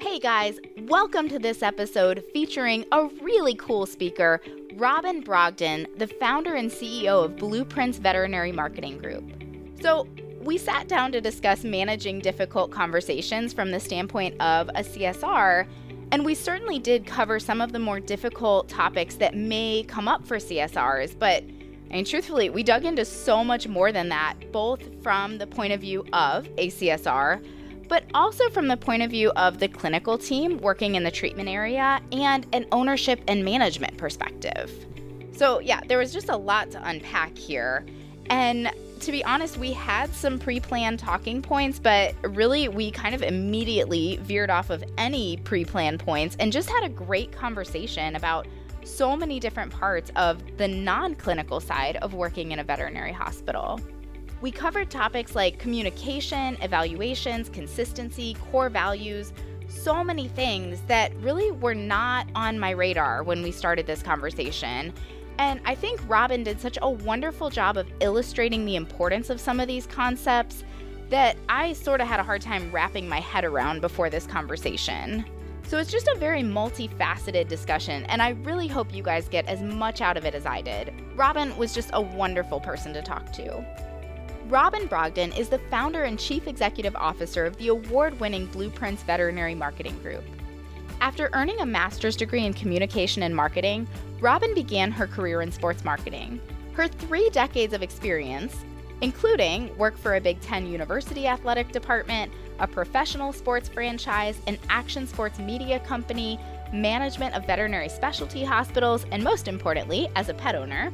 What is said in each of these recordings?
Hey guys, welcome to this episode featuring a really cool speaker, Robin Brogdon, the founder and CEO of Blueprints Veterinary Marketing Group. So, we sat down to discuss managing difficult conversations from the standpoint of a CSR, and we certainly did cover some of the more difficult topics that may come up for CSRs, but I mean, truthfully, we dug into so much more than that, both from the point of view of a CSR, but also from the point of view of the clinical team working in the treatment area and an ownership and management perspective. So, yeah, there was just a lot to unpack here. And to be honest, we had some pre planned talking points, but really we kind of immediately veered off of any pre planned points and just had a great conversation about so many different parts of the non clinical side of working in a veterinary hospital. We covered topics like communication, evaluations, consistency, core values, so many things that really were not on my radar when we started this conversation. And I think Robin did such a wonderful job of illustrating the importance of some of these concepts that I sort of had a hard time wrapping my head around before this conversation. So it's just a very multifaceted discussion, and I really hope you guys get as much out of it as I did. Robin was just a wonderful person to talk to. Robin Brogdon is the founder and chief executive officer of the award winning Blueprints Veterinary Marketing Group. After earning a master's degree in communication and marketing, Robin began her career in sports marketing. Her three decades of experience, including work for a Big Ten university athletic department, a professional sports franchise, an action sports media company, management of veterinary specialty hospitals, and most importantly, as a pet owner,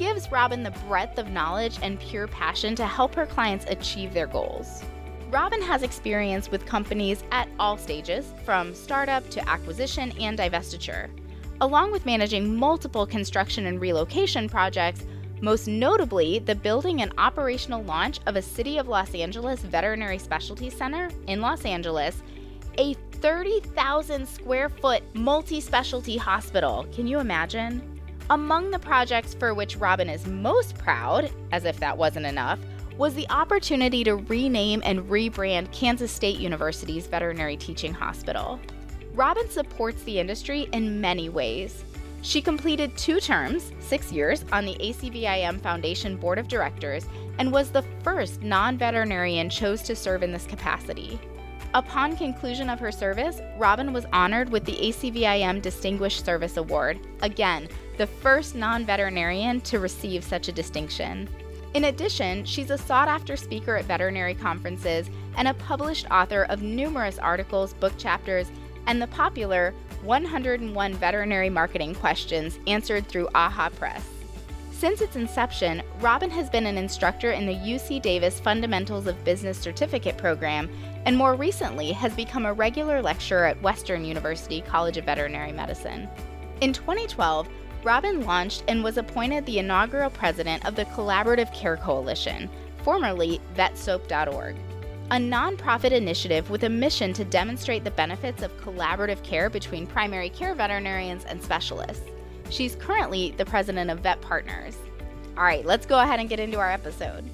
gives Robin the breadth of knowledge and pure passion to help her clients achieve their goals. Robin has experience with companies at all stages, from startup to acquisition and divestiture, along with managing multiple construction and relocation projects, most notably the building and operational launch of a City of Los Angeles Veterinary Specialty Center in Los Angeles, a 30,000 square foot multi specialty hospital. Can you imagine? Among the projects for which Robin is most proud, as if that wasn't enough, was the opportunity to rename and rebrand Kansas State University's veterinary teaching hospital. Robin supports the industry in many ways. She completed two terms, six years, on the ACVIM Foundation Board of Directors and was the first non veterinarian chose to serve in this capacity. Upon conclusion of her service, Robin was honored with the ACVIM Distinguished Service Award, again, the first non veterinarian to receive such a distinction. In addition, she's a sought after speaker at veterinary conferences and a published author of numerous articles, book chapters, and the popular 101 Veterinary Marketing Questions answered through AAHA Press. Since its inception, Robin has been an instructor in the UC Davis Fundamentals of Business Certificate program and more recently has become a regular lecturer at Western University College of Veterinary Medicine. In 2012, Robin launched and was appointed the inaugural president of the Collaborative Care Coalition, formerly vetsoap.org, a nonprofit initiative with a mission to demonstrate the benefits of collaborative care between primary care veterinarians and specialists. She's currently the president of VetPartners. All right, let's go ahead and get into our episode.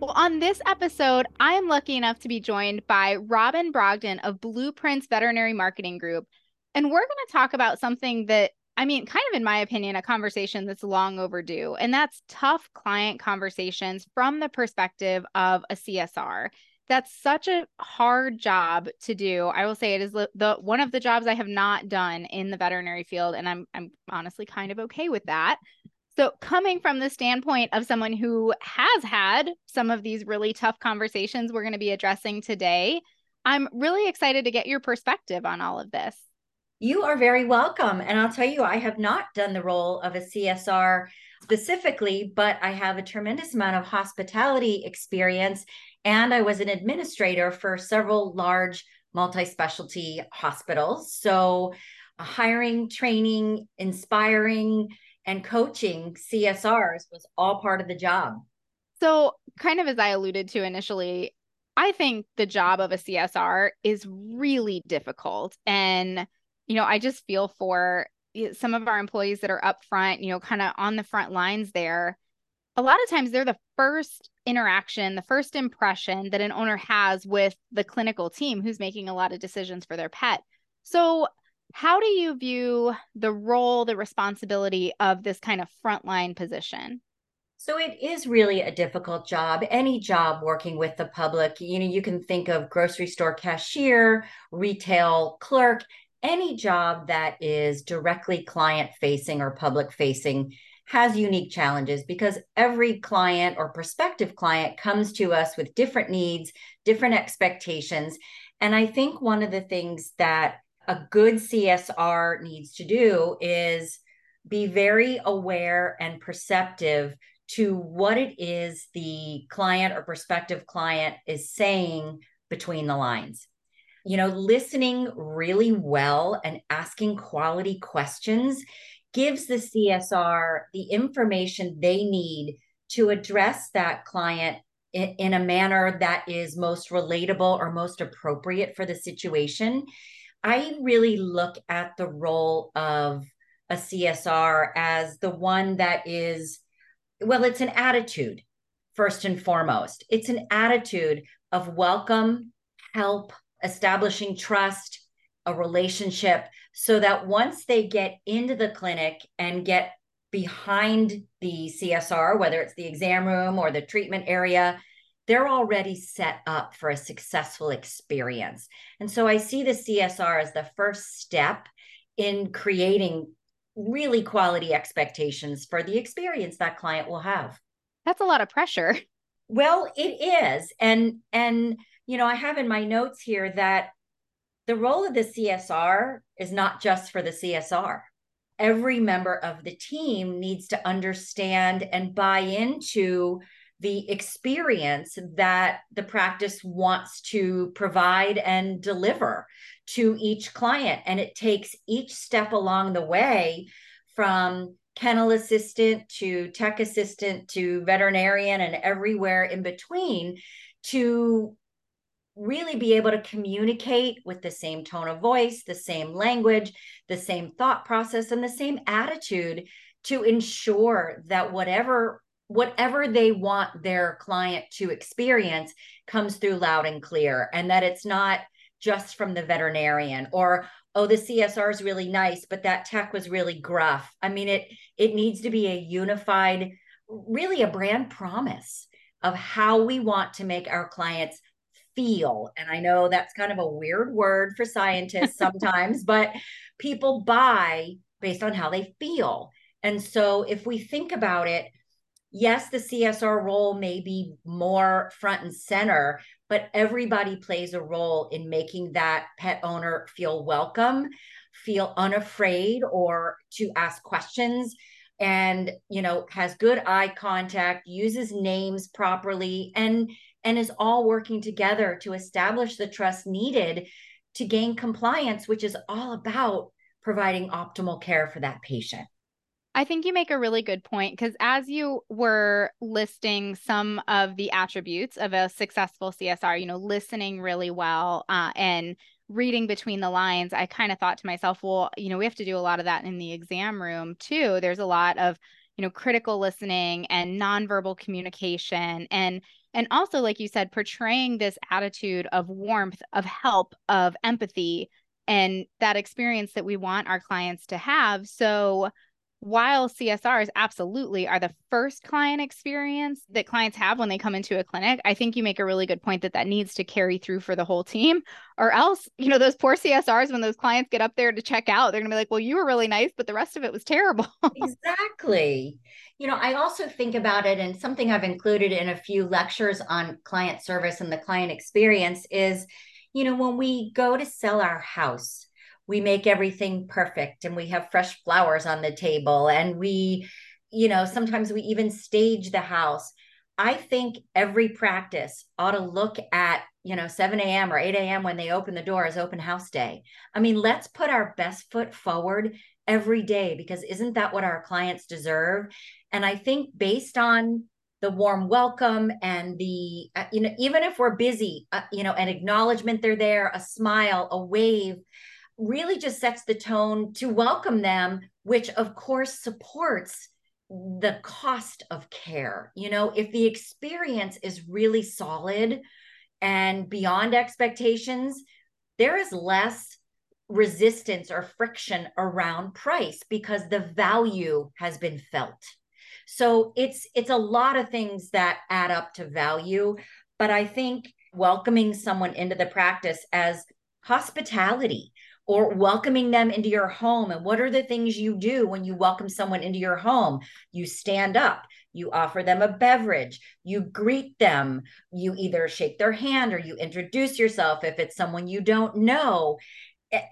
Well, on this episode, I am lucky enough to be joined by Robin Brogdon of Blueprints Veterinary Marketing Group. And we're going to talk about something that, I mean, kind of in my opinion, a conversation that's long overdue. And that's tough client conversations from the perspective of a CSR that's such a hard job to do. I will say it is the one of the jobs I have not done in the veterinary field and I'm I'm honestly kind of okay with that. So coming from the standpoint of someone who has had some of these really tough conversations we're going to be addressing today, I'm really excited to get your perspective on all of this. You are very welcome. And I'll tell you, I have not done the role of a CSR specifically, but I have a tremendous amount of hospitality experience and I was an administrator for several large multi specialty hospitals. So, uh, hiring, training, inspiring, and coaching CSRs was all part of the job. So, kind of as I alluded to initially, I think the job of a CSR is really difficult. And, you know, I just feel for eh, some of our employees that are up front, you know, kind of on the front lines there a lot of times they're the first interaction, the first impression that an owner has with the clinical team who's making a lot of decisions for their pet. So, how do you view the role, the responsibility of this kind of frontline position? So it is really a difficult job. Any job working with the public, you know, you can think of grocery store cashier, retail clerk, any job that is directly client facing or public facing has unique challenges because every client or prospective client comes to us with different needs, different expectations. And I think one of the things that a good CSR needs to do is be very aware and perceptive to what it is the client or prospective client is saying between the lines. You know, listening really well and asking quality questions gives the CSR the information they need to address that client in, in, a manner that is most relatable or most appropriate for the situation. I really look at the role of a CSR as the one that is, well, it's an attitude, first and foremost. It's an attitude of welcome, help, establishing trust, a relationship so that once they get into the clinic and get behind the CSR, whether it's the exam room or the treatment area, they're already set up for a successful experience. And so I see the CSR as the first step in creating really quality expectations for the experience that client will have. That's a lot of pressure. Well, it is. And and you know, I have in my notes here that the role of the CSR is not just for the CSR. Every member of the team needs to understand and buy into the experience that the practice wants to provide and deliver to each client. And it takes each step along the way from kennel assistant to tech assistant to veterinarian and everywhere in between to really be able to communicate with the same tone of voice, the same language, the same thought process, and the same attitude to ensure that whatever whatever they want their client to experience comes through loud and clear and that it's not just from the veterinarian or oh the csr is really nice but that tech was really gruff. I mean it it needs to be a unified really a brand promise of how we want to make our clients feel. And I know that's kind of a weird word for scientists sometimes, but people buy based on how they feel. And so if we think about it, yes, the CSR role may be more front and center, but everybody plays a role in making that pet owner feel welcome, feel unafraid, or to ask questions and you know has good eye contact uses names properly and and is all working together to establish the trust needed to gain compliance, which is all about providing optimal care for that patient. I think you make a really good point because as you were listing some of the attributes of a successful CSR, you know, listening really well uh, and reading between the lines, I kind of thought to myself, well, you know, we have to do a lot of that in the exam room too. There's a lot of, you know, critical listening and nonverbal communication and and also like you said portraying this attitude of warmth of help of empathy and that experience that we want our clients to have. So while CSRs absolutely are the first client experience that clients have when they come into a clinic, I think you make a really good point that that needs to carry through for the whole team. Or else, you know, those poor CSRs, when those clients get up there to check out, they're going to be like, well, you were really nice, but the rest of it was terrible. exactly. You know, I also think about it, and something I've included in a few lectures on client service and the client experience is, you know, when we go to sell our house, we make everything perfect and we have fresh flowers on the table and we you know sometimes we even stage the house. I think every practice ought to look at you know 7 a.m or 8 a.m when they open the door as open house day. I mean let's put our best foot forward every day because isn't that what our clients deserve? And i think based on the warm welcome and the uh, you know even if we're busy uh, you know an acknowledgement they're there a smile a wave really just sets the tone to welcome them, which of course supports the cost of care. You know, if the experience is really solid and beyond expectations, there is less resistance or friction around price because the value has been felt. So it's it's a lot of things that add up to value, but I think welcoming someone into the practice as hospitality or welcoming them into your home. And what are the things you do when you welcome someone into your home? You stand up, you offer them a beverage, you greet them, you either shake their hand or you introduce yourself if it's someone you don't know.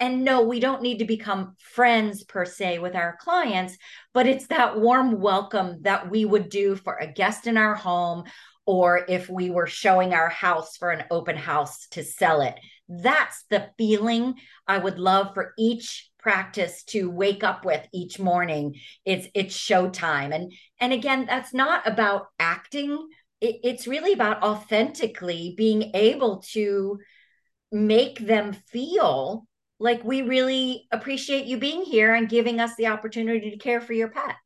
And no, we don't need to become friends per se with our clients, but it's that warm welcome that we would do for a guest in our home or if we were showing our house for an open house to sell it that's the feeling I would love for each practice to wake up with each morning. It's it's showtime. And and again, that's not about acting. It, it's really about authentically being able to make them feel like we really appreciate you being here and giving us the opportunity to care for your pet.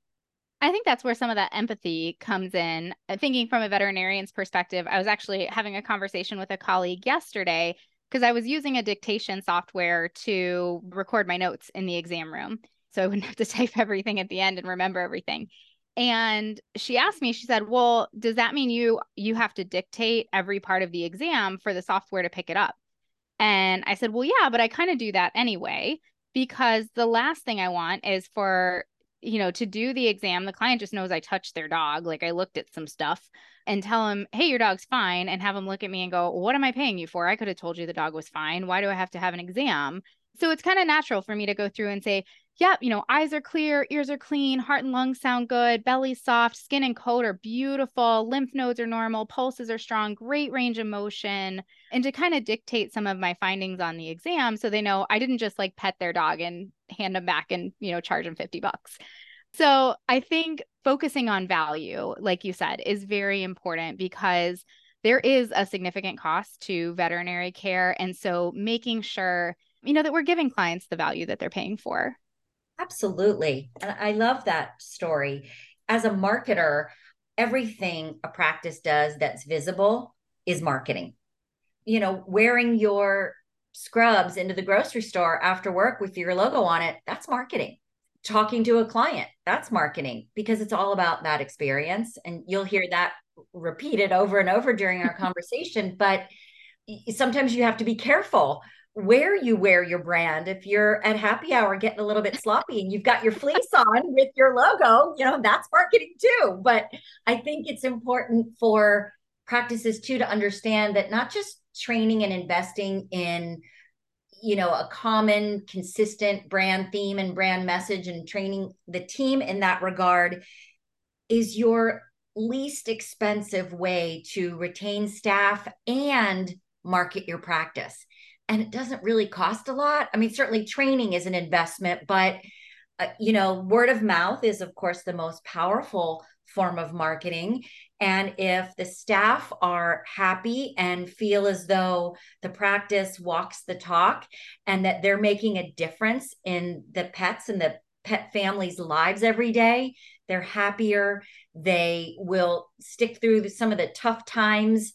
I think that's where some of that empathy comes in. Uh, thinking from a veterinarian's perspective, I was actually having a conversation with a colleague yesterday because I was using a dictation software to record my notes in the exam room. So I wouldn't have to type everything at the end and remember everything. And she asked me, she said, "Well, does that mean you you have to dictate every part of the exam for the software to pick it up?" And I said, "Well, yeah, but I kind of do that anyway because the last thing I want is for you know, to do the exam, the client just knows I touched their dog. Like I looked at some stuff and tell them, hey, your dog's fine. And have them look at me and go, what am I paying you for? I could have told you the dog was fine. Why do I have to have an exam? So it's kind of natural for me to go through and say, yep, you know, eyes are clear, ears are clean, heart and lungs sound good, belly soft, skin and coat are beautiful, lymph nodes are normal, pulses are strong, great range of motion, and to kind of dictate some of my findings on the exam so they know I didn't just like pet their dog and hand them back and, you know, charge them 50 bucks. So I think focusing on value, like you said, is very important because there is a significant cost to veterinary care. And so making sure, you know, that we're giving clients the value that they're paying for. Absolutely. And I love that story. As a marketer, everything a practice does that's visible is marketing. You know, wearing your scrubs into the grocery store after work with your logo on it, that's marketing talking to a client that's marketing because it's all about that experience and you'll hear that repeated over and over during our conversation but sometimes you have to be careful where you wear your brand if you're at happy hour getting a little bit sloppy and you've got your fleece on with your logo you know that's marketing too. But i think it's important for practices too to understand that not just training and investing in you know a common consistent brand theme and brand message and training the team in that regard is your least expensive way to retain staff and market your practice and it doesn't really cost a lot i mean certainly training is an investment but uh, you know word of mouth is of course the most powerful form of marketing. And if the staff are happy and feel as though the practice walks the talk and that they're making a difference in the pets and the pet families' lives every day, they're happier. They will stick through some of the tough times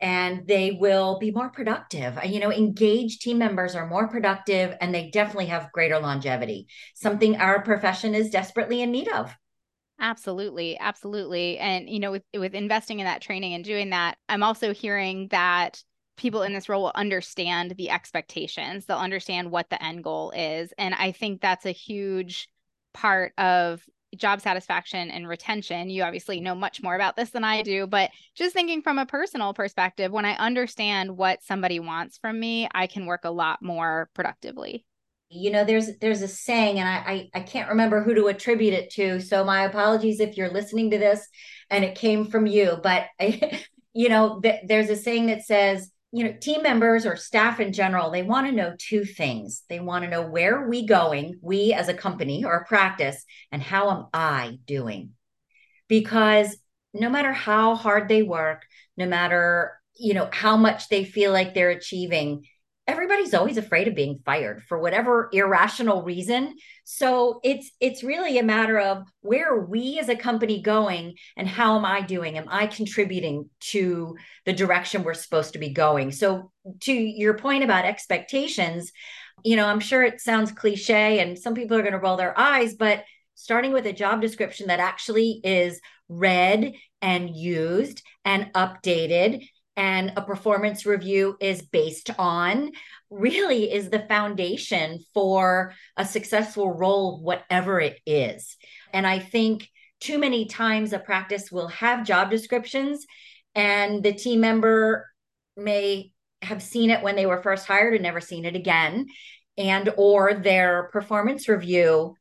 and they will be more productive. Uh, you know, engaged team members are more productive and they definitely have greater longevity, something our profession is desperately in need of. Absolutely, absolutely. And you know, with with investing in that training and doing that, I'm also hearing that people in this role will understand the expectations. They'll understand what the end goal is. And I think that's a huge part of job satisfaction and retention. You obviously mm-hmm. know much more about this than I do, but just thinking from a personal perspective, when I understand what somebody wants from me, I can work a lot more productively. You know there's there's a saying and I, I, I can't remember who to attribute it to so my apologies if you're listening to this and it came from you but I, you know th- there's a saying that says you know team members or staff in general they want to know two things. They want to know where are we going we as a company or a practice and how am i doing? Because no matter how hard they work no matter you know how much they feel like they're achieving everybody's always afraid of being fired for whatever irrational reason. So it's it's really a matter of where are we as a company going and how am i doing? Am i contributing to the direction we're supposed to be going? So to your point about expectations you know i'm sure it sounds cliche and some people are going to roll their eyes but starting with a job description that actually is read and used and updated and a performance review is based on really is the foundation for a successful role, whatever it is. And I think too many times a practice will have job descriptions and the team member may have seen it when they were first hired and never seen it again and or their performance review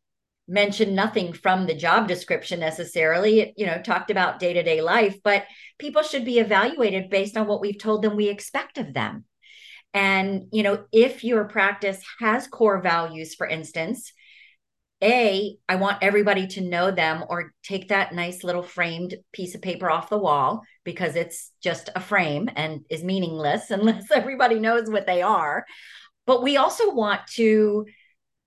mentioned nothing from the job description necessarily it you know talked about day-to-day life but people should be evaluated based on what we've told them we expect of them. And you know if your practice has core values for instance a i want everybody to know them or take that nice little framed piece of paper off the wall because it's just a frame and is meaningless unless everybody knows what they are. But we also want to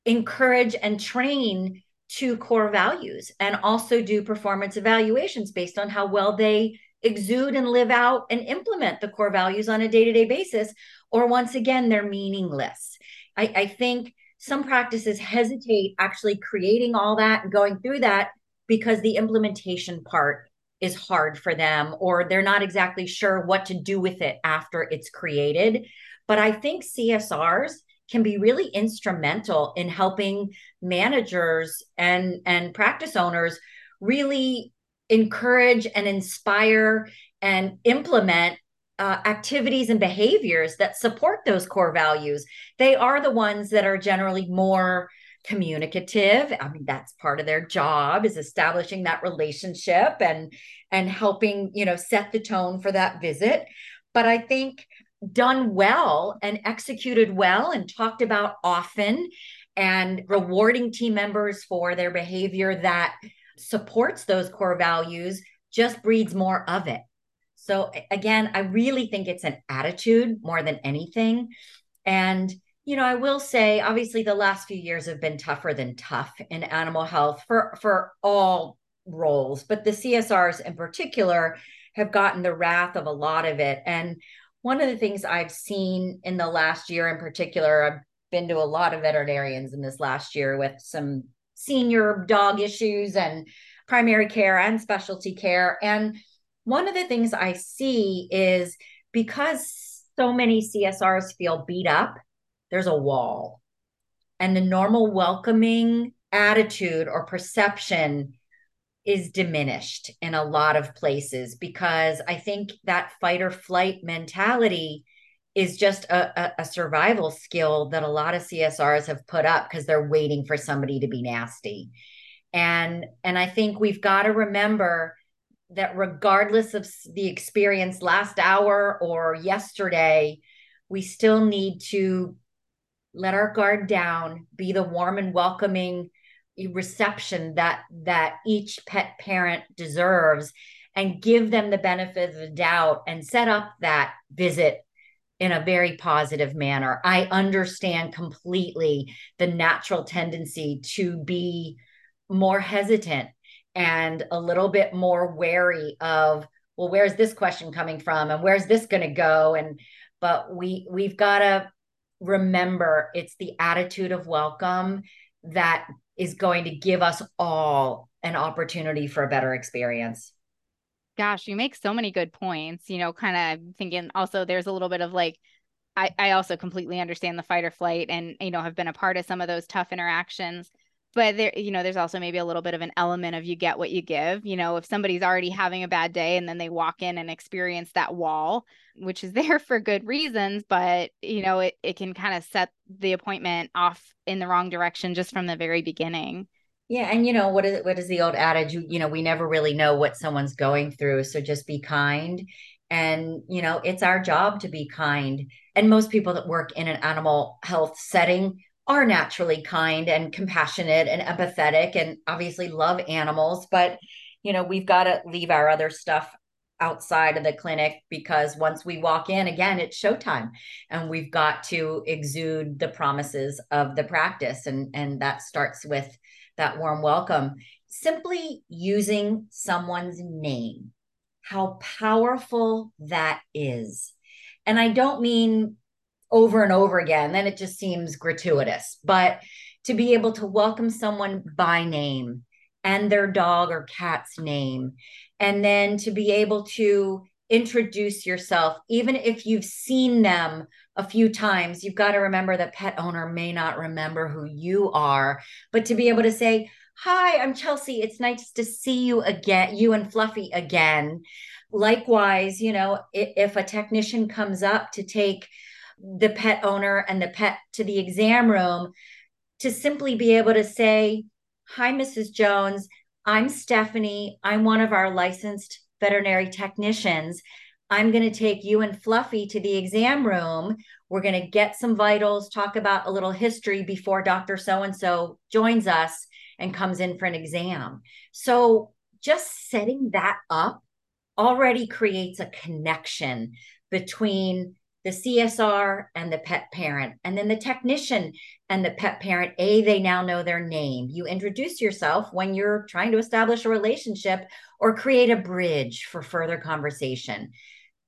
encourage and train to core values and also do performance evaluations based on how well they exude and live out and implement the core values on a day-to-day basis or once again they're meaningless. I, I, think some practices hesitate actually creating all that and going through that because the implementation part is hard for them or they're not exactly sure what to do with it after it's created. But i think csrs can be really instrumental in helping managers and and practice owners really encourage and inspire and implement uh, activities and behaviors that support those core values. They are the ones that are generally more communicative. I mean that's part of their job is establishing that relationship and and helping you know set the tone for that visit. But i think done well and executed well and talked about often and rewarding team members for their behavior that supports those core values just breeds more of it. So again, I really think it's an attitude more than anything. And you know, I will say obviously the last few years have been tougher than tough in animal health for for all roles, but the CSRs in particular have gotten the wrath of a lot of it. And one of the things I've seen in the last year in particular, I've been to a lot of veterinarians in this last year with some senior dog issues and primary care and specialty care. And one of the things I see is because so many CSRs feel beat up, there's a wall. And the normal welcoming attitude or perception is diminished in a lot of places because I think that fight or flight mentality is just a, a, a survival skill that a lot of CSRs have put up because they're waiting for somebody to be nasty. And and I think we've got to remember that regardless of the experience last hour or yesterday, we still need to let our guard down, be the warm and welcoming reception that that each pet parent deserves and give them the benefit of the doubt and set up that visit in a very positive manner. I understand completely the natural tendency to be more hesitant and a little bit more wary of well where's this question coming from and where's this going to go and but we we've got to remember it's the attitude of welcome that is going to give us all an opportunity for a better experience. Gosh, you make so many good points. You know, kind of thinking also there's a little bit of like, I, I also completely understand the fight or flight and, you know, have been a part of some of those tough interactions. But there, you know, there's also maybe a little bit of an element of you get what you give. You know, if somebody's already having a bad day and then they walk in and experience that wall, which is there for good reasons, but you know, it, it can kind of set the appointment off in the wrong direction just from the very beginning. Yeah, and you know what is what is the old adage? You, you know, we never really know what someone's going through, so just be kind. And you know, it's our job to be kind. And most people that work in an animal health setting are naturally kind and compassionate and empathetic and obviously love animals, but you know, we've got to leave our other stuff outside of the clinic because once we walk in again it's showtime and we've got to exude the promises of the practice and and that starts with that warm welcome. Simply using someone's name how powerful that is. And i don't mean over and over again then it just seems gratuitous. But to be able to welcome someone by name and their dog or cat's name and then to be able to introduce yourself even if you've seen them a few times you've got to remember that pet owner may not remember who you are. But to be able to say hi i'm chelsea. It's nice to see you again you and fluffy again. Likewise you know if, if a technician comes up to take the pet owner and the pet to the exam room to simply be able to say hi mrs jones I'm Stephanie. I'm one of our licensed veterinary technicians. I'm going to take you and Fluffy to the exam room. We're going to get some vitals, talk about a little history before Dr. So and so joins us and comes in for an exam. So, just setting that up already creates a connection between the CSR and the pet parent. And then the technician and the pet parent, A, they now know their name. You introduce yourself when you're trying to establish a relationship or create a bridge for further conversation.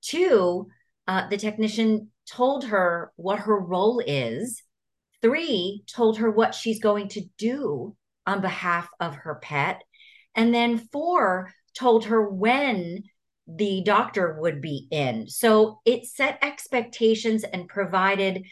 Two, uh, the technician told her what her role is. Three, told her what she's going to do on behalf of her pet. And then four, told her when the doctor would be in. So it set expectations and provided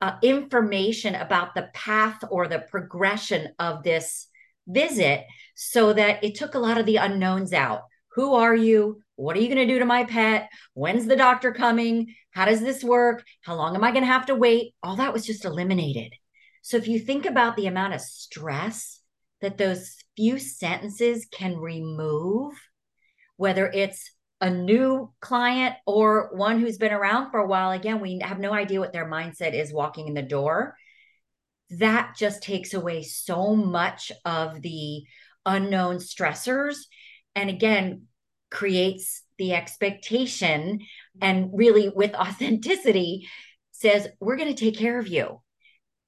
uh, information about the path or the progression of this visit so that it took a lot of the unknowns out. Who are you? What are you going to do to my pet? When's the doctor coming? How does this work? How long am I going to have to wait? All that was just eliminated. So if you think about the amount of stress that those few sentences can remove, whether it's a new client or one who's been around for a while, again, we have no idea what their mindset is walking in the door. That just takes away so much of the unknown stressors. And again, creates the expectation and really with authenticity says, We're going to take care of you.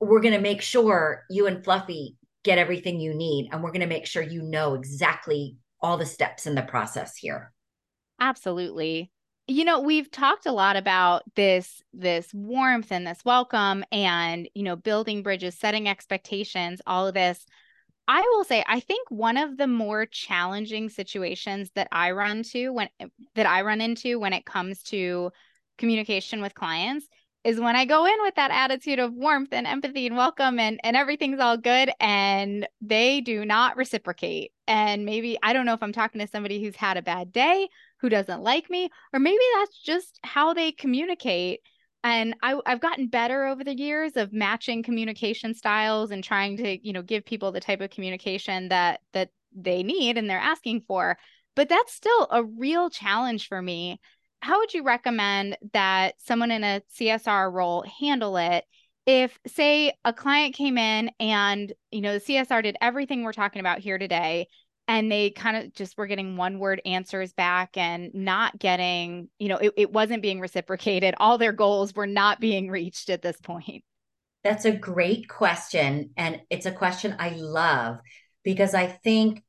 We're going to make sure you and Fluffy get everything you need. And we're going to make sure you know exactly all the steps in the process here. Absolutely. You know, we've talked a lot about this this warmth and this welcome and, you know, building bridges, setting expectations, all of this. I will say I think one of the more challenging situations that I run to when that I run into when it comes to communication with clients is when I go in with that attitude of warmth and empathy and welcome and and everything's all good and they do not reciprocate. And maybe I don't know if I'm talking to somebody who's had a bad day who doesn't like me, or maybe that's just how they communicate. And I, I've gotten better over the years of matching communication styles and trying to, you know, give people the type of communication that that they need and they're asking for. But that's still a real challenge for me. How would you recommend that someone in a CSR role handle it? If say a client came in and you know the csr did everything we're talking about here today and they kind of just were getting one word answers back and not getting you know it, it wasn't being reciprocated. All their goals were not being reached at this point. That's a great question and it's a question i love because i think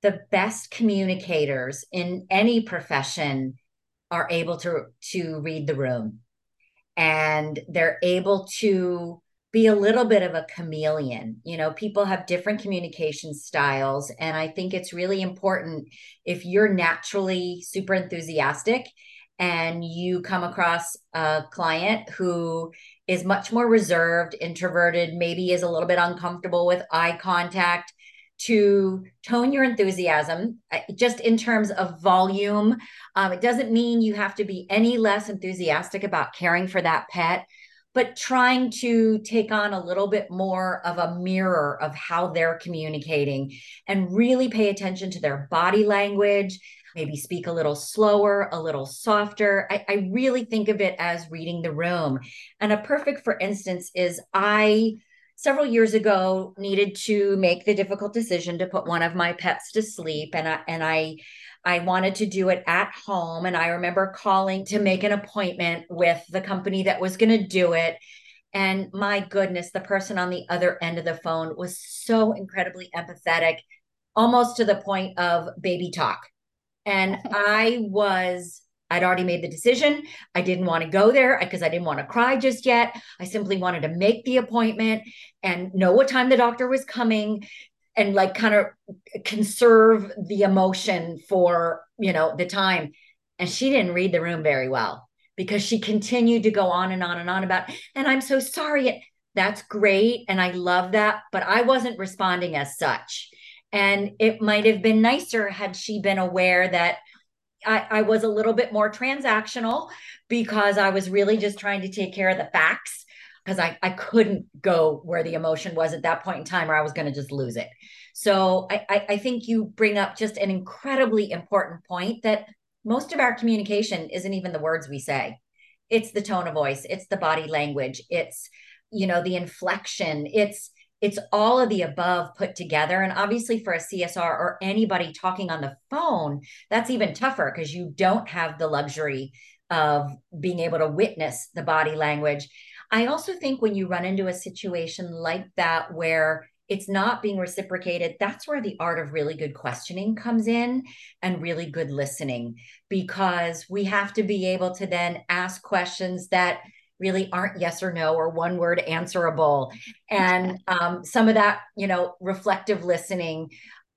the best communicators in any profession are able to to read the room and they're able to be a little bit of a chameleon. You know, people have different communication styles. And I think it's really important if you're naturally super enthusiastic and you come across a client who is much more reserved, introverted, maybe is a little bit uncomfortable with eye contact, to tone your enthusiasm uh, just in terms of volume. Um, it doesn't mean you have to be any less enthusiastic about caring for that pet but trying to take on a little bit more of a mirror of how they're communicating and really pay attention to their body language maybe speak a little slower a little softer I, I, really think of it as reading the room and a perfect for instance is i several years ago needed to make the difficult decision to put one of my pets to sleep and i and i I wanted to do it at home. And I remember calling to make an appointment with the company that was going to do it. And my goodness, the person on the other end of the phone was so incredibly empathetic, almost to the point of baby talk. And I was, I'd already made the decision. I didn't want to go there because I didn't want to cry just yet. I simply wanted to make the appointment and know what time the doctor was coming and like kind of conserve the emotion for, you know, the time. And she didn't read the room very well because she continued to go on and on and on about, and I'm so sorry. That's great. And I love that. But I wasn't responding as such. And it might have been nicer had she been aware that I, I, was a little bit more transactional because I was really just trying to take care of the facts because I, I couldn't go where the emotion was at that point in time or I was going to just lose it. So I, I think you bring up just an incredibly important point that most of our communication isn't even the words we say. It's the tone of voice, it's the body language, it's you know the inflection, it's it's all of the above put together and obviously for a CSR or anybody talking on the phone that's even tougher because you don't have the luxury of being able to witness the body language. I also think when you run into a situation like that where it's not being reciprocated, that's where the art of really good questioning comes in and really good listening, because we have to be able to then ask questions that really aren't yes or no or one word answerable. And um, some of that, you know, reflective listening.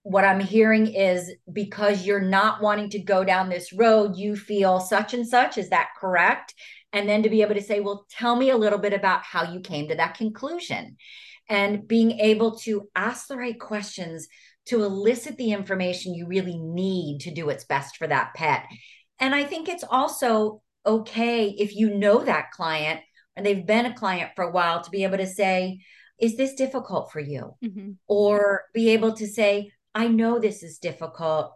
What I'm hearing is because you're not wanting to go down this road, you feel such and such. Is that correct? And then to be able to say, well, tell me a little bit about how you came to that conclusion and being able to ask the right questions to elicit the information you really need to do what's best for that pet. And I think it's also okay if you know that client and they've been a client for a while to be able to say, Is this difficult for you? Mm-hmm. Or be able to say, I know this is difficult.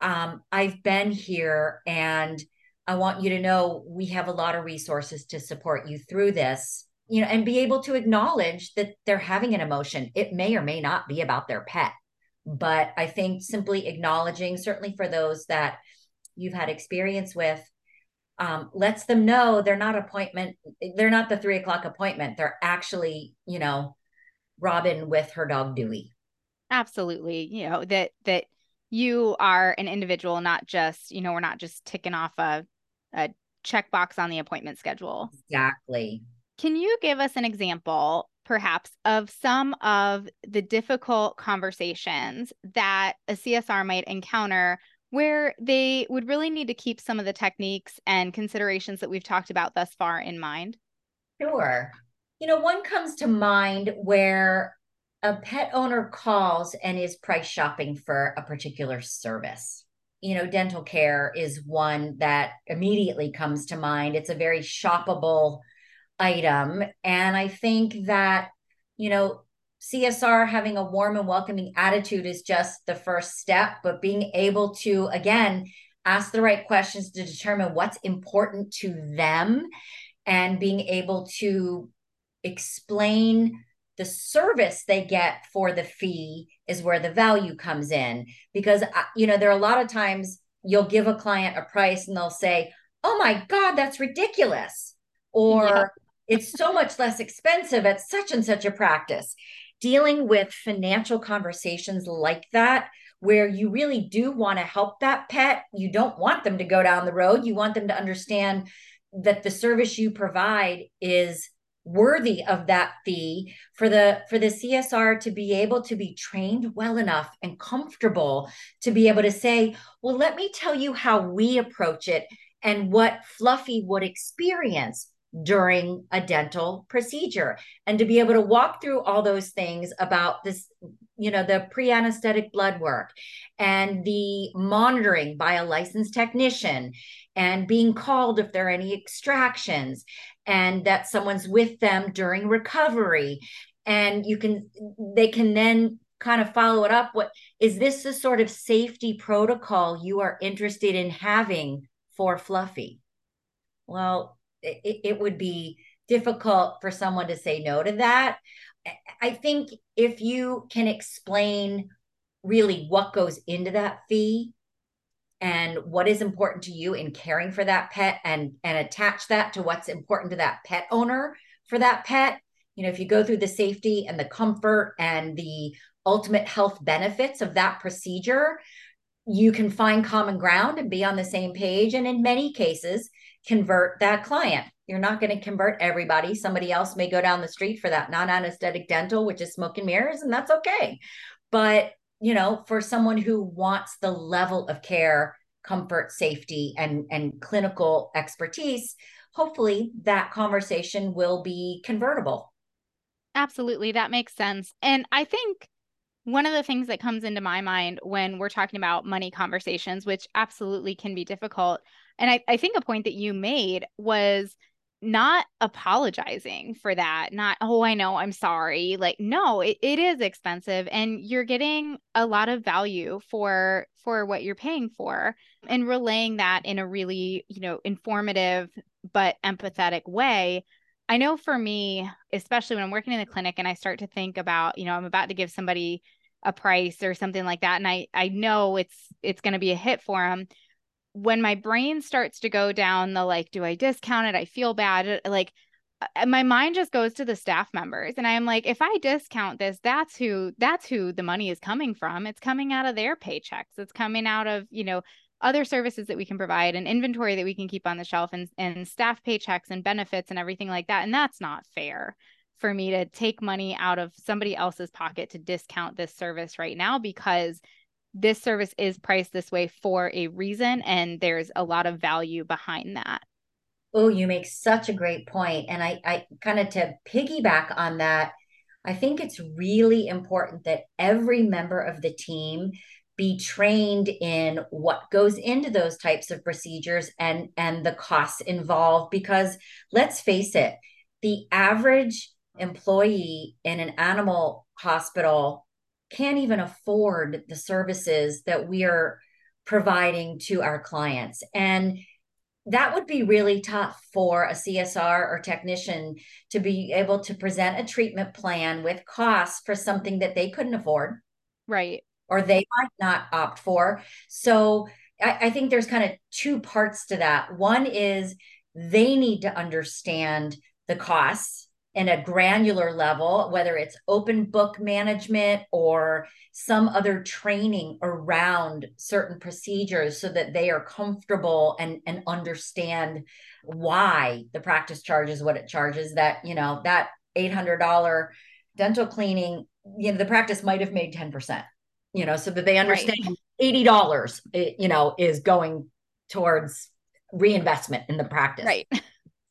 Um, I've been here and I want you to know we have a lot of resources to support you through this you know, and be able to acknowledge that they're having an emotion. It may or may not be about their pet, but I think simply acknowledging, certainly for those that you've had experience with, um, lets them know they're not appointment, they're not the three o'clock appointment. They're actually, you know, Robin with her dog Dewey. Absolutely. You know, that that you are an individual, not just, you know, we're not just ticking off a a checkbox on the appointment schedule. Exactly. Can you give us an example, perhaps, of some of the difficult conversations that a CSR might encounter where they would really need to keep some of the techniques and considerations that we've talked about thus far in mind? Sure. You know, one comes to mind where a pet owner calls and is price shopping for a particular service. You know, dental care is one that immediately comes to mind. It's a very shoppable item. And I think that, you know, CSR having a warm and welcoming attitude is just the first step, but being able to, again, ask the right questions to determine what's important to them and being able to explain the service they get for the fee is where the value comes in because uh, you know there are a lot of times you'll give a client a price and they'll say oh my god that's ridiculous or yeah it's so much less expensive at such and such a practice. Dealing with financial conversations like that, where you really do want to help that pet, you don't want them to go down the road. You want them to understand that the service you provide is worthy of that fee for the for the CSR to be able to be trained well enough and comfortable to be able to say, "Well, let me tell you how we approach it and what Fluffy would experience during a dental procedure. And to be able to walk through all those things about this you know the pre-anesthetic blood work and the monitoring by a licensed technician and being called if there are any extractions and that someone's with them during recovery. And you can they can then kind of follow it up what is this the sort of safety protocol you are interested in having for fluffy? Well it, it would be difficult for someone to say no to that. I think if you can explain really what goes into that fee and what is important to you in caring for that pet and and attach that to what's important to that pet owner for that pet you know if you go through the safety and the comfort and the ultimate health benefits of that procedure you can find common ground and be on the same page and in many cases convert that client. You're not going to convert everybody. Somebody else may go down the street for that non-anesthetic dental which is smoke and mirrors and that's okay. But you know for someone who wants the level of care comfort safety and and clinical expertise hopefully that conversation will be convertible. Absolutely. That makes sense. And i think one of the things that comes into my mind when we're talking about money conversations, which absolutely can be difficult, and I, I think a point that you made was not apologizing for that not oh i know i'm sorry. Like no it, it is expensive and you're getting a lot of value for for what you're paying for and relaying that in a really you know informative but empathetic way. I know for me especially when i'm working in the clinic and i start to think about you know i'm about to give somebody a price or something like that and i i know it's it's going to be a hit for them when my brain starts to go down the like do i discount it? I feel bad. Uh, like uh, my mind just goes to the staff members and i'm like if i discount this that's who that's who the money is coming from. It's coming out of their paychecks. It's coming out of you know other services that we can provide and inventory that we can keep on the shelf and, and staff paychecks and benefits and everything like that. And that's not fair for me to take money out of somebody else's pocket to discount this service right now because this service is priced this way for a reason and there's a lot of value behind that. Oh you make such a great point and i i kind of to piggyback on that i think it's really important that every member of the team be trained in what goes into those types of procedures and and the costs involved because let's face it the average employee in an animal hospital can't even afford the services that we are providing to our clients. And that would be really tough for a CSR or technician to be able to present a treatment plan with costs for something that they couldn't afford. Right. Or they might not opt for. So I, I think there's kind of two parts to that. One is they need to understand the costs in a granular level, whether it's open book management or some other training around certain procedures so that they are comfortable and, and understand why the practice charges what it charges that, you know, that $800 dental cleaning, you know, the practice might have made 10%, you know, so that they understand right. $80, eh, you know, is going towards reinvestment in the practice. Right.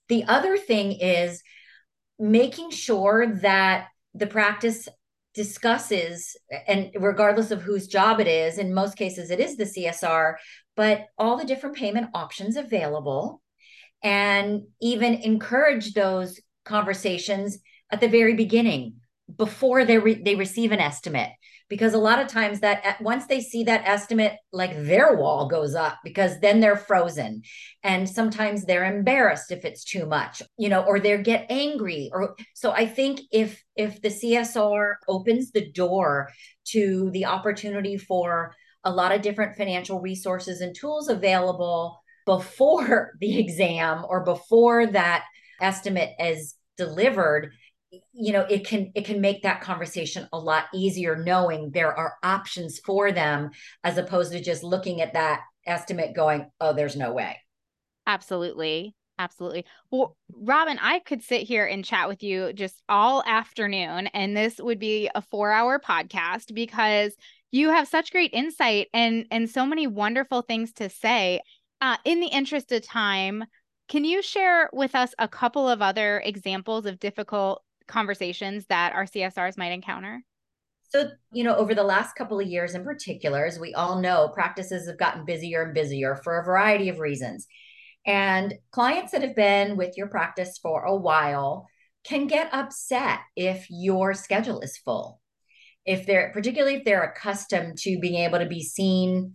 The other thing is, making sure that the practice discusses and regardless of whose job it is in most cases it is the csr but all the different payment options available and even encourage those conversations at the very beginning before they re- they receive an estimate because a lot of times that once they see that estimate like their wall goes up because then they're frozen. And sometimes they're embarrassed if it's too much you know or they get angry or so i think if if the csr opens the door to the opportunity for a lot of different financial resources and tools available before the exam or before that estimate is delivered you know it can it can make that conversation a lot easier knowing there are options for them as opposed to just looking at that estimate going oh there's no way. Absolutely. Absolutely. Well robin i could sit here and chat with you just all afternoon and this would be a 4 hour podcast because you have such great insight and and so many wonderful things to say. Uh, in the interest of time can you share with us a couple of other examples of difficult conversations that our CSRs might encounter? So, you know, over the last couple of years in particular, as we all know, practices have gotten busier and busier for a variety of reasons. And clients that have been with your practice for a while can get upset if your schedule is full. If they're particularly if they're accustomed to being able to be seen,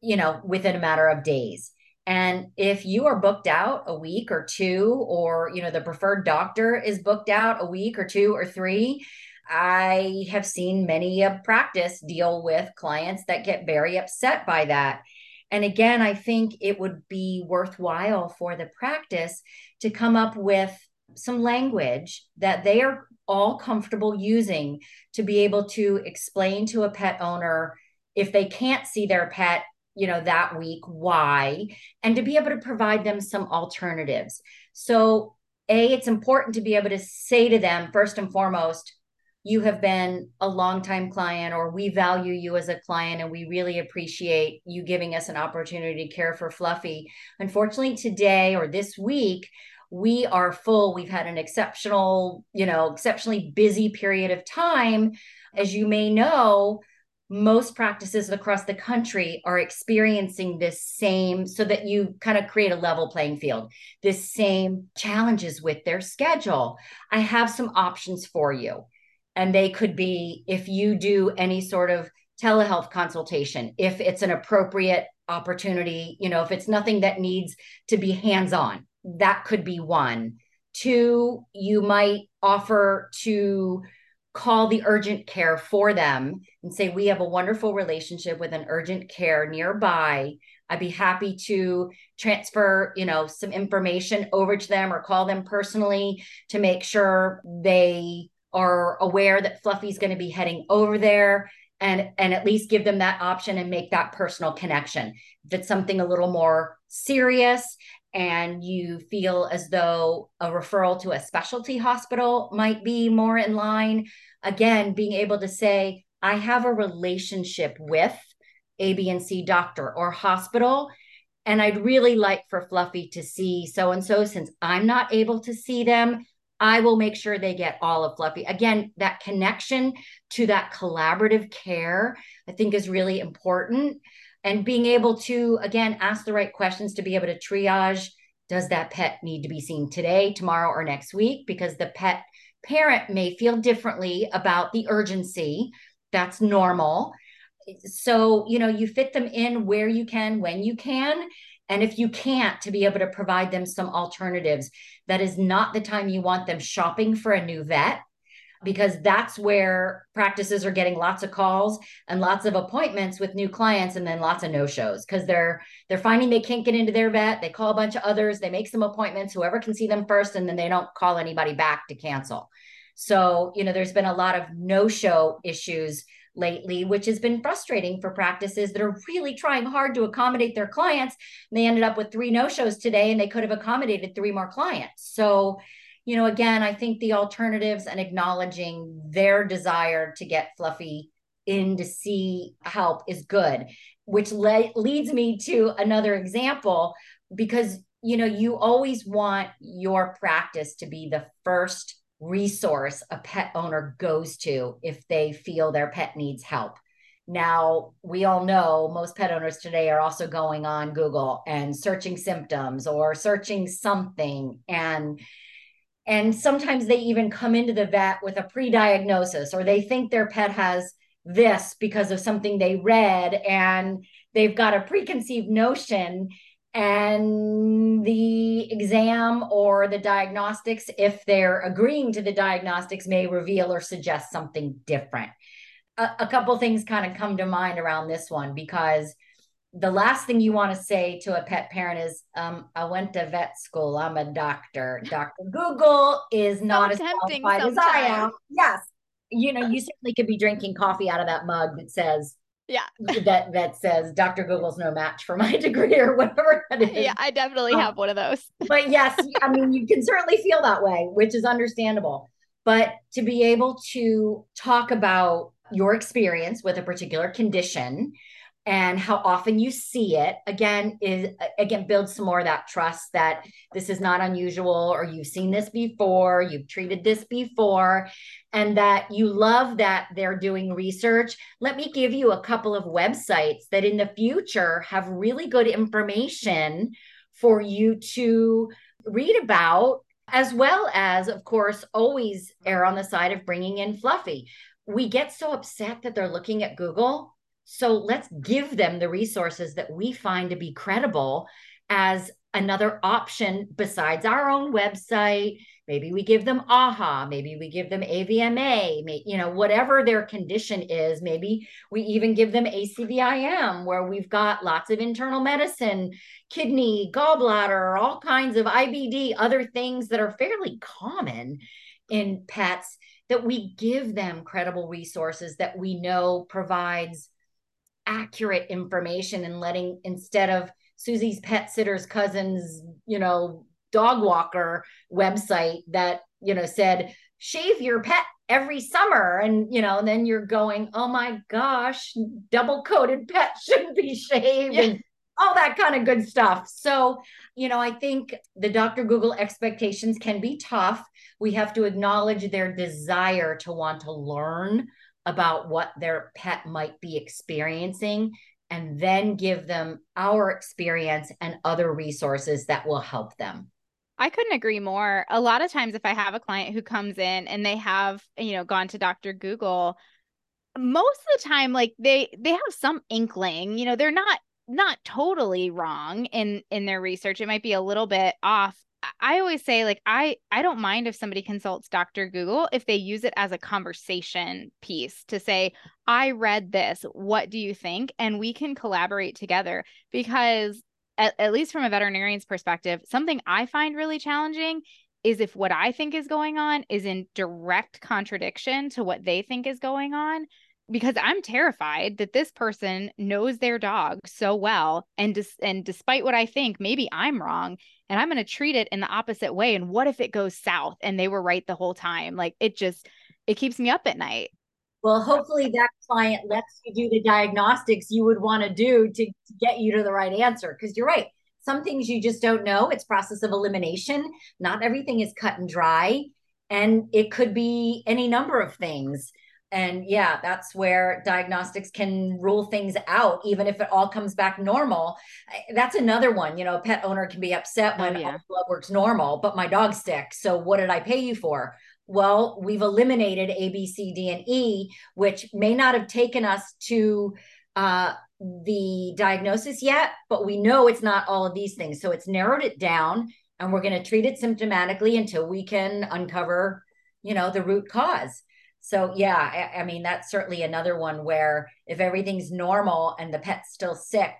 you know, within a matter of days. And if you are booked out a week or two, or you know, the preferred doctor is booked out a week or two or three, I have seen many a practice deal with clients that get very upset by that. And again, I think it would be worthwhile for the practice to come up with some language that they are all comfortable using to be able to explain to a pet owner if they can't see their pet you know that week why? And to be able to provide them some alternatives. So a it's important to be able to say to them first and foremost you have been a longtime client or we value you as a client and we really appreciate you giving us an opportunity to care for fluffy. Unfortunately today or this week we are full. We've had an exceptional you know exceptionally busy period of time. As you may know most practices across the country are experiencing this same so that you kind of create a level playing field this same challenges with their schedule. I have some options for you. And they could be if you do any sort of telehealth consultation if it's an appropriate opportunity you know if it's nothing that needs to be hands on that could be one. Two you might offer to call the urgent care for them and say, We have a wonderful relationship with an urgent care nearby. I'd be happy to transfer, you know, some information over to them or call them personally to make sure they are aware that Fluffy's going to be heading over there and and at least give them that option and make that personal connection. If it's something a little more serious and you feel as though a referral to a specialty hospital might be more in line, again, being able to say, I have a relationship with A, B, and C doctor or hospital. And I'd really like for Fluffy to see so and so. Since I'm not able to see them, I will make sure they get all of Fluffy. Again, that connection to that collaborative care, I think, is really important. And being able to, again, ask the right questions to be able to triage does that pet need to be seen today, tomorrow, or next week? Because the pet parent may feel differently about the urgency. That's normal. So, you know, you fit them in where you can, when you can. And if you can't, to be able to provide them some alternatives, that is not the time you want them shopping for a new vet because that's where practices are getting lots of calls and lots of appointments with new clients and then lots of no shows because they're they're finding they can't get into their vet. They call a bunch of others. They make some appointments. Whoever can see them first and then they don't call anybody back to cancel. So you know there's been a lot of no show issues lately which has been frustrating for practices that are really trying hard to accommodate their clients. And they ended up with three no shows today and they could have accommodated three more clients. So you know, again, I think the alternatives and acknowledging their desire to get Fluffy in to see help is good, which le- leads me to another example because, you know, you always want your practice to be the first resource a pet owner goes to if they feel their pet needs help. Now, we all know most pet owners today are also going on Google and searching symptoms or searching something. And and sometimes they even come into the vet with a pre diagnosis or they think their pet has this because of something they read and they've got a preconceived notion. And the exam or the diagnostics if they're agreeing to the diagnostics may reveal or suggest something different. A, a couple things kind of come to mind around this one because the last thing you want to say to a pet parent is, um, I went to vet school. I'm a doctor. Dr. Google is not so as qualified sometimes. as I am. Yes. You know, you certainly could be drinking coffee out of that mug that says, yeah, that that says Dr. Google's no match for my degree or whatever that is. Yeah, I definitely um, have one of those. but yes, I mean, you can certainly feel that way, which is understandable. But to be able to talk about your experience with a particular condition and how often you see it again is again builds some more of that trust that this is not unusual or you've seen this before you've treated this before and that you love that they're doing research. Let me give you a couple of websites that in the future have really good information for you to read about as well as of course always err on the side of bringing in fluffy. We get so upset that they're looking at google so let's give them the resources that we find to be credible as another option besides our own website. Maybe we give them AAHA, maybe we give them AVMA, you know, whatever their condition is. Maybe we even give them ACVIM, where we've got lots of internal medicine, kidney, gallbladder, all kinds of IBD, other things that are fairly common in pets that we give them credible resources that we know provides accurate information and letting instead of Susie's pet sitter's cousin's, you know, dog walker website that, you know, said, shave your pet every summer. And, you know, and then you're going, oh my gosh, double coated pet shouldn't be shaved. Yeah. And all that kind of good stuff. So, you know, I think the Dr. Google expectations can be tough. We have to acknowledge their desire to want to learn about what their pet might be experiencing and then give them our experience and other resources that will help them. I couldn't agree more. A lot of times if I have a client who comes in and they have, you know, gone to Dr. Google, most of the time like they they have some inkling, you know, they're not not totally wrong in in their research. It might be a little bit off. I always say like I I don't mind if somebody consults Dr. Google if they use it as a conversation piece to say I read this, what do you think? And we can collaborate together because at, at least from a veterinarian's perspective, something I find really challenging is if what I think is going on is in direct contradiction to what they think is going on because I'm terrified that this person knows their dog so well and dis- and despite what I think maybe I'm wrong and I'm going to treat it in the opposite way and what if it goes south and they were right the whole time? Like it just it keeps me up at night. Well hopefully that client lets you do the diagnostics you would want to do to, get you to the right answer because you're right some things you just don't know it's process of elimination not everything is cut and dry and it could be any number of things and yeah that's where diagnostics can rule things out even if it all comes back normal. That's another one you know a pet owner can be upset oh, when oh, yeah. blood works normal but my dog's sick so what did i pay you for? Well we've eliminated a b c d and e which may not have taken us to uh, the diagnosis yet but we know it's not all of these things. So it's narrowed it down and we're going to treat it symptomatically until we can uncover you know the root cause so yeah, I, I, mean that's certainly another one where if everything's normal and the pet's still sick,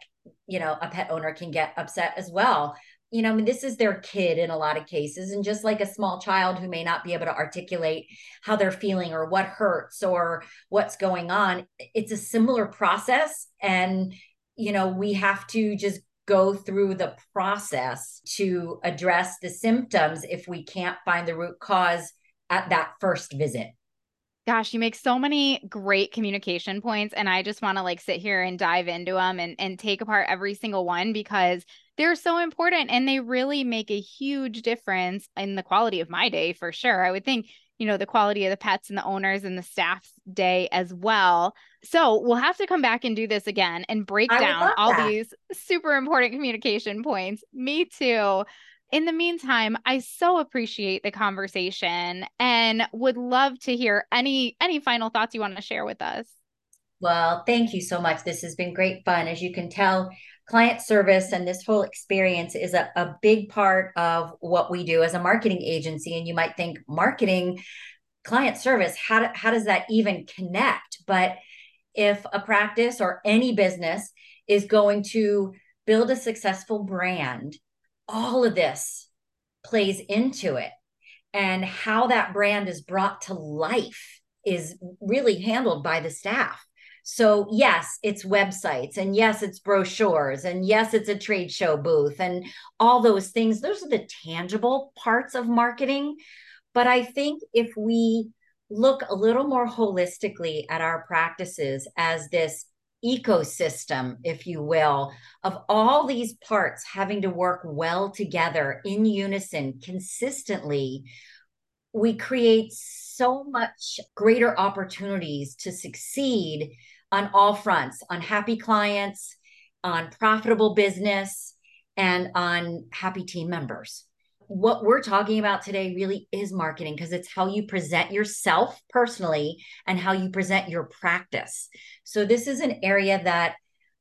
you know, a pet owner can get upset as well. You know, I mean, this is their kid in a lot of cases. And just like a small child who may not be able to articulate how they're feeling or what hurts or what's going on, it's a similar process. And, you know, we have to just go through the process to address the symptoms if we can't find the root cause at that first visit. Gosh, you make so many great communication points and I just want to like sit here and dive into them and and take apart every single one because they're so important and they really make a huge difference in the quality of my day for sure. I would think, you know, the quality of the pets and the owners and the staff's day as well. So, we'll have to come back and do this again and break I down all that. these super important communication points. Me too in the meantime, I so appreciate the conversation and would love to hear any any final thoughts you want to share with us. Well, thank you so much. This has been great fun. As you can tell, client service and this whole experience is a, a big part of what we do as a marketing agency. And you might think marketing, client service, how, do, how does that even connect? But if a practice or any business is going to build a successful brand, all of this plays into it. And how that brand is brought to life is really handled by the staff. So, yes, it's websites, and yes, it's brochures, and yes, it's a trade show booth, and all those things. Those are the tangible parts of marketing. But I think if we look a little more holistically at our practices as this ecosystem, if you will, of all these parts having to work well together in unison consistently, we create so much greater opportunities to succeed on all fronts on happy clients, on profitable business, and on happy team members what we're talking about today really is marketing because it's how you present yourself personally and how you present your practice. So, this is an area that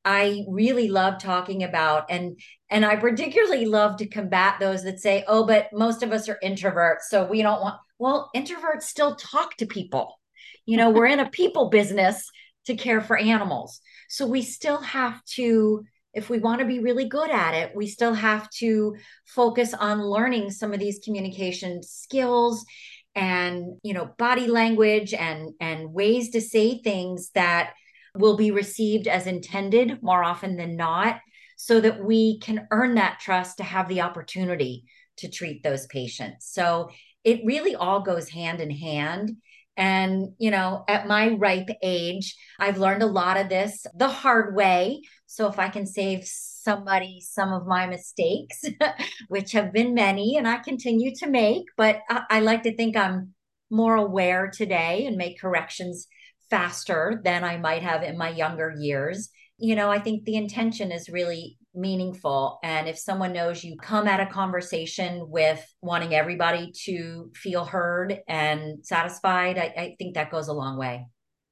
I really love talking about and and I particularly love to combat those that say, "Oh, but most of us are introverts, so we don't want." Well, introverts still talk to people. You know, we're in a people business to care for animals. So we still have to if we want to be really good at it, we still have to focus on learning some of these communication skills and, you know, body language and and ways to say things that will be received as intended more often than not so that we can earn that trust to have the opportunity to treat those patients. So it really all goes hand in hand. And, you know, at my ripe age, I've learned a lot of this the hard way. So if I can save somebody some of my mistakes, which have been many and I continue to make, but I, I like to think I'm more aware today and make corrections faster than I might have in my younger years. You know, I think the intention is really meaningful. And if someone knows you come at a conversation with wanting everybody to feel heard and satisfied, I, I think that goes a long way.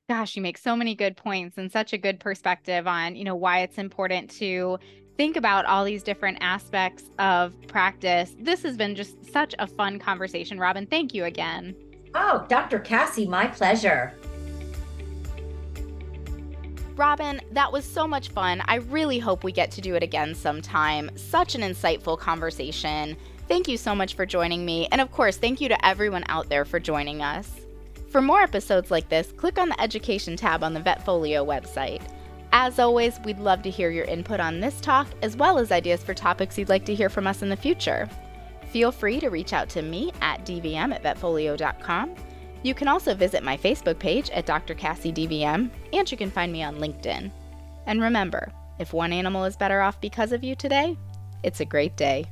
Gosh, you make so many good points and such a good perspective on, you know, why it's important to think about all these different aspects of practice. This has been just such a fun conversation, Robin. Thank you again. Oh, Dr. Cassi, my pleasure. Robin, that was so much fun. I really hope we get to do it again sometime. Such an insightful conversation. Thank you so much for joining me. And of course, thank you to everyone out there for joining us. For more episodes like this, click on the Education tab on the VetFolio website. As always, we'd love to hear your input on this talk, as well as ideas for topics you'd like to hear from us in the future. Feel free to reach out to me at dvm at vetfolio.com you can also visit my Facebook page at Dr. Cassi DVM, and you can find me on LinkedIn. And remember, if one animal is better off because of you today, it's a great day.